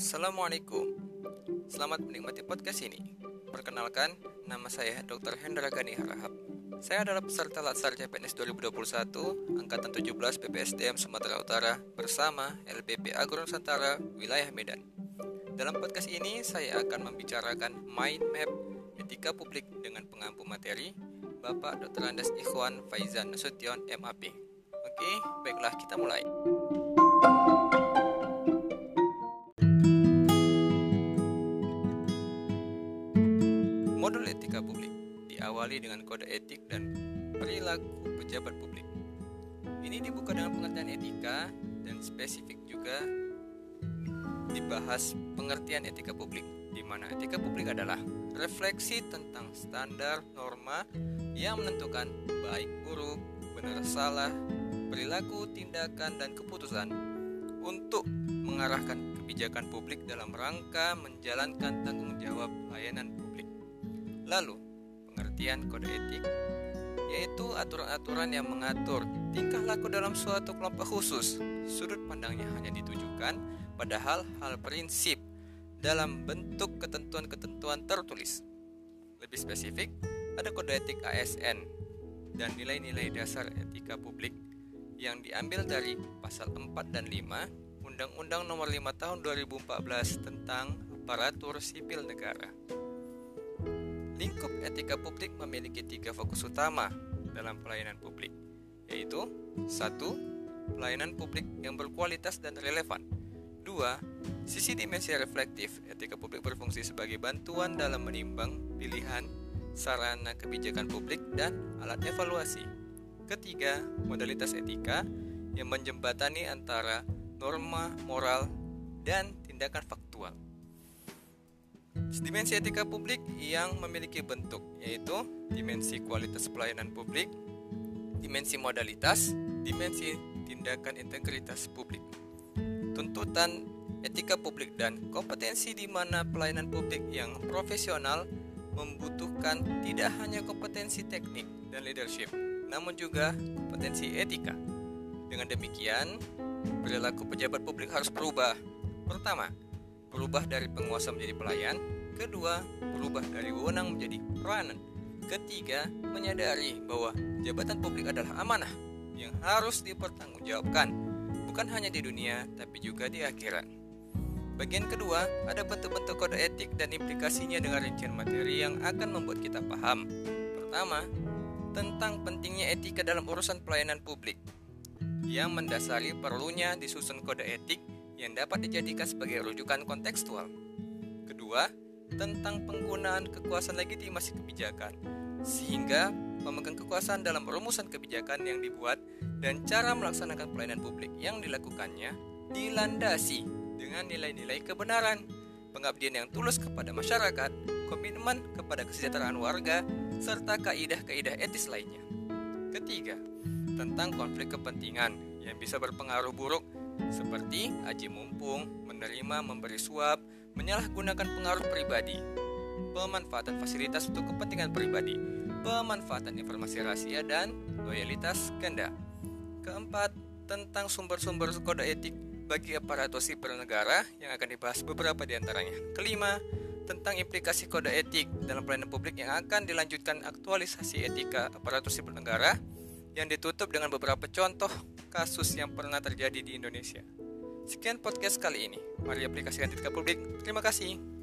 Assalamualaikum Selamat menikmati podcast ini Perkenalkan, nama saya Dr. Hendra Gani Harahap Saya adalah peserta Latsar CPNS 2021 Angkatan 17 PPSDM Sumatera Utara Bersama LPP Agro Nusantara Wilayah Medan Dalam podcast ini saya akan membicarakan mind map etika publik dengan pengampu materi Bapak Dr. Andes Ikhwan Faizan Nasution MAP Oke, baiklah kita mulai. Modul etika publik diawali dengan kode etik dan perilaku pejabat publik. Ini dibuka dengan pengertian etika dan spesifik juga dibahas pengertian etika publik, di mana etika publik adalah refleksi tentang standar norma yang menentukan baik buruk, benar salah, perilaku, tindakan, dan keputusan untuk mengarahkan kebijakan publik dalam rangka menjalankan tanggung jawab layanan. Lalu, pengertian kode etik yaitu aturan-aturan yang mengatur tingkah laku dalam suatu kelompok khusus. Sudut pandangnya hanya ditujukan pada hal-hal prinsip dalam bentuk ketentuan-ketentuan tertulis. Lebih spesifik, ada kode etik ASN dan nilai-nilai dasar etika publik yang diambil dari pasal 4 dan 5 Undang-Undang Nomor 5 Tahun 2014 tentang Aparatur Sipil Negara. Lingkup etika publik memiliki tiga fokus utama dalam pelayanan publik, yaitu satu, pelayanan publik yang berkualitas dan relevan. Dua, sisi dimensi reflektif, etika publik berfungsi sebagai bantuan dalam menimbang pilihan, sarana kebijakan publik, dan alat evaluasi. Ketiga, modalitas etika yang menjembatani antara norma moral dan tindakan faktual. Dimensi etika publik yang memiliki bentuk yaitu dimensi kualitas pelayanan publik, dimensi modalitas, dimensi tindakan integritas publik. Tuntutan etika publik dan kompetensi di mana pelayanan publik yang profesional membutuhkan tidak hanya kompetensi teknik dan leadership, namun juga kompetensi etika. Dengan demikian, perilaku pejabat publik harus berubah. Pertama, berubah dari penguasa menjadi pelayan, kedua, berubah dari wewenang menjadi peranan, ketiga, menyadari bahwa jabatan publik adalah amanah yang harus dipertanggungjawabkan, bukan hanya di dunia tapi juga di akhirat. Bagian kedua, ada bentuk-bentuk kode etik dan implikasinya dengan rincian materi yang akan membuat kita paham. Pertama, tentang pentingnya etika dalam urusan pelayanan publik yang mendasari perlunya disusun kode etik yang dapat dijadikan sebagai rujukan kontekstual. Kedua, tentang penggunaan kekuasaan legitimasi kebijakan, sehingga pemegang kekuasaan dalam perumusan kebijakan yang dibuat dan cara melaksanakan pelayanan publik yang dilakukannya dilandasi dengan nilai-nilai kebenaran, pengabdian yang tulus kepada masyarakat, komitmen kepada kesejahteraan warga, serta kaidah-kaidah etis lainnya. Ketiga, tentang konflik kepentingan yang bisa berpengaruh buruk seperti aji mumpung, menerima, memberi suap, menyalahgunakan pengaruh pribadi, pemanfaatan fasilitas untuk kepentingan pribadi, pemanfaatan informasi rahasia dan loyalitas ganda. Keempat, tentang sumber-sumber kode etik bagi aparatur sipil negara yang akan dibahas beberapa di antaranya. Kelima, tentang implikasi kode etik dalam pelayanan publik yang akan dilanjutkan aktualisasi etika aparatur sipil negara yang ditutup dengan beberapa contoh kasus yang pernah terjadi di Indonesia. Sekian podcast kali ini. Mari aplikasikan etika publik. Terima kasih.